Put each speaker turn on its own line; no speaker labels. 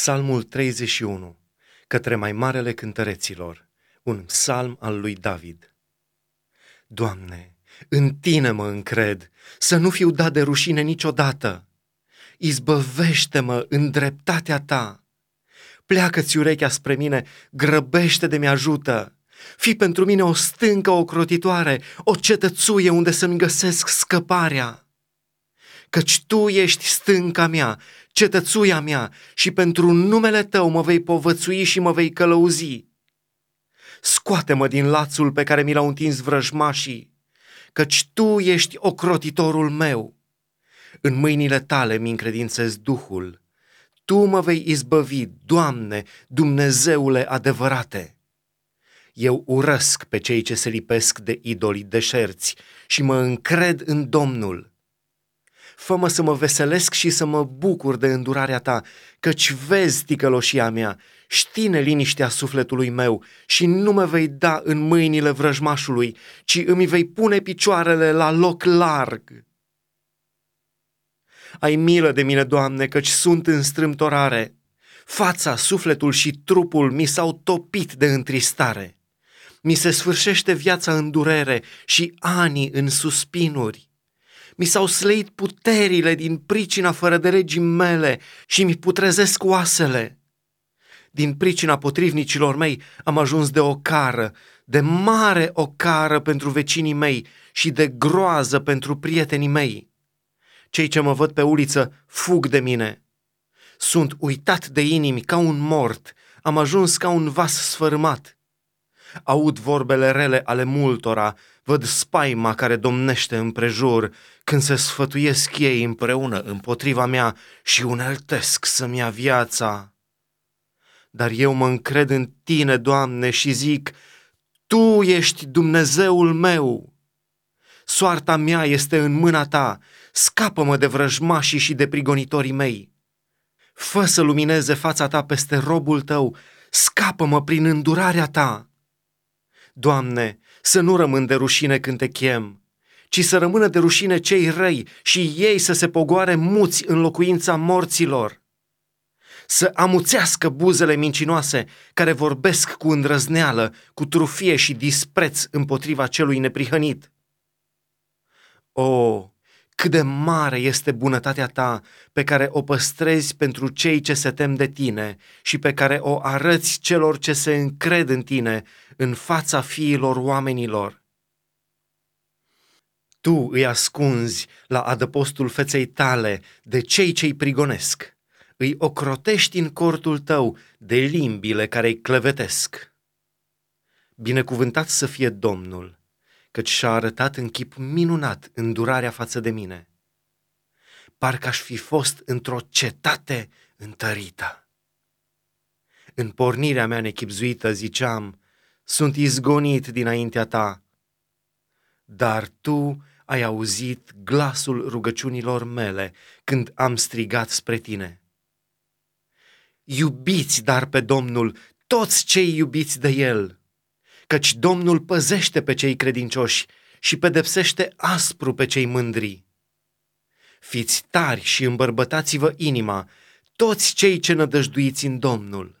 Psalmul 31, către mai marele cântăreților, un psalm al lui David. Doamne, în Tine mă încred, să nu fiu dat de rușine niciodată. Izbăvește-mă în dreptatea Ta. Pleacă-ți urechea spre mine, grăbește de mi-ajută. Fii pentru mine o stâncă ocrotitoare, o cetățuie unde să-mi găsesc scăparea căci Tu ești stânca mea, cetățuia mea și pentru numele Tău mă vei povățui și mă vei călăuzi. Scoate-mă din lațul pe care mi l-au întins vrăjmașii, căci Tu ești ocrotitorul meu. În mâinile Tale mi încredințez Duhul. Tu mă vei izbăvi, Doamne, Dumnezeule adevărate. Eu urăsc pe cei ce se lipesc de idolii deșerți și mă încred în Domnul fă-mă să mă veselesc și să mă bucur de îndurarea ta, căci vezi ticăloșia mea, știne liniștea sufletului meu și nu mă vei da în mâinile vrăjmașului, ci îmi vei pune picioarele la loc larg. Ai milă de mine, Doamne, căci sunt în strâmtorare. Fața, sufletul și trupul mi s-au topit de întristare. Mi se sfârșește viața în durere și anii în suspinuri mi s-au slăit puterile din pricina fără de legii mele și mi putrezesc oasele. Din pricina potrivnicilor mei am ajuns de o cară, de mare o cară pentru vecinii mei și de groază pentru prietenii mei. Cei ce mă văd pe uliță fug de mine. Sunt uitat de inimi ca un mort, am ajuns ca un vas sfărâmat. Aud vorbele rele ale multora, văd spaima care domnește împrejur, când se sfătuiesc ei împreună împotriva mea și uneltesc să-mi ia viața. Dar eu mă încred în tine, Doamne, și zic, Tu ești Dumnezeul meu. Soarta mea este în mâna ta, scapă-mă de vrăjmașii și de prigonitorii mei. Fă să lumineze fața ta peste robul tău, scapă-mă prin îndurarea ta. Doamne, să nu rămân de rușine când te chem, ci să rămână de rușine cei răi și ei să se pogoare muți în locuința morților. Să amuțească buzele mincinoase care vorbesc cu îndrăzneală, cu trufie și dispreț împotriva celui neprihănit. O, cât de mare este bunătatea ta pe care o păstrezi pentru cei ce se tem de tine și pe care o arăți celor ce se încred în tine în fața fiilor oamenilor. Tu îi ascunzi la adăpostul feței tale de cei ce-i prigonesc, îi ocrotești în cortul tău de limbile care îi clevetesc. Binecuvântat să fie Domnul! Căci și-a arătat în chip minunat îndurarea față de mine. Parcă aș fi fost într-o cetate întărită. În pornirea mea nechipzuită ziceam, sunt izgonit dinaintea ta, dar tu ai auzit glasul rugăciunilor mele când am strigat spre tine. Iubiți dar pe Domnul toți cei iubiți de El, căci Domnul păzește pe cei credincioși și pedepsește aspru pe cei mândri. Fiți tari și îmbărbătați-vă inima, toți cei ce nădăjduiți în Domnul.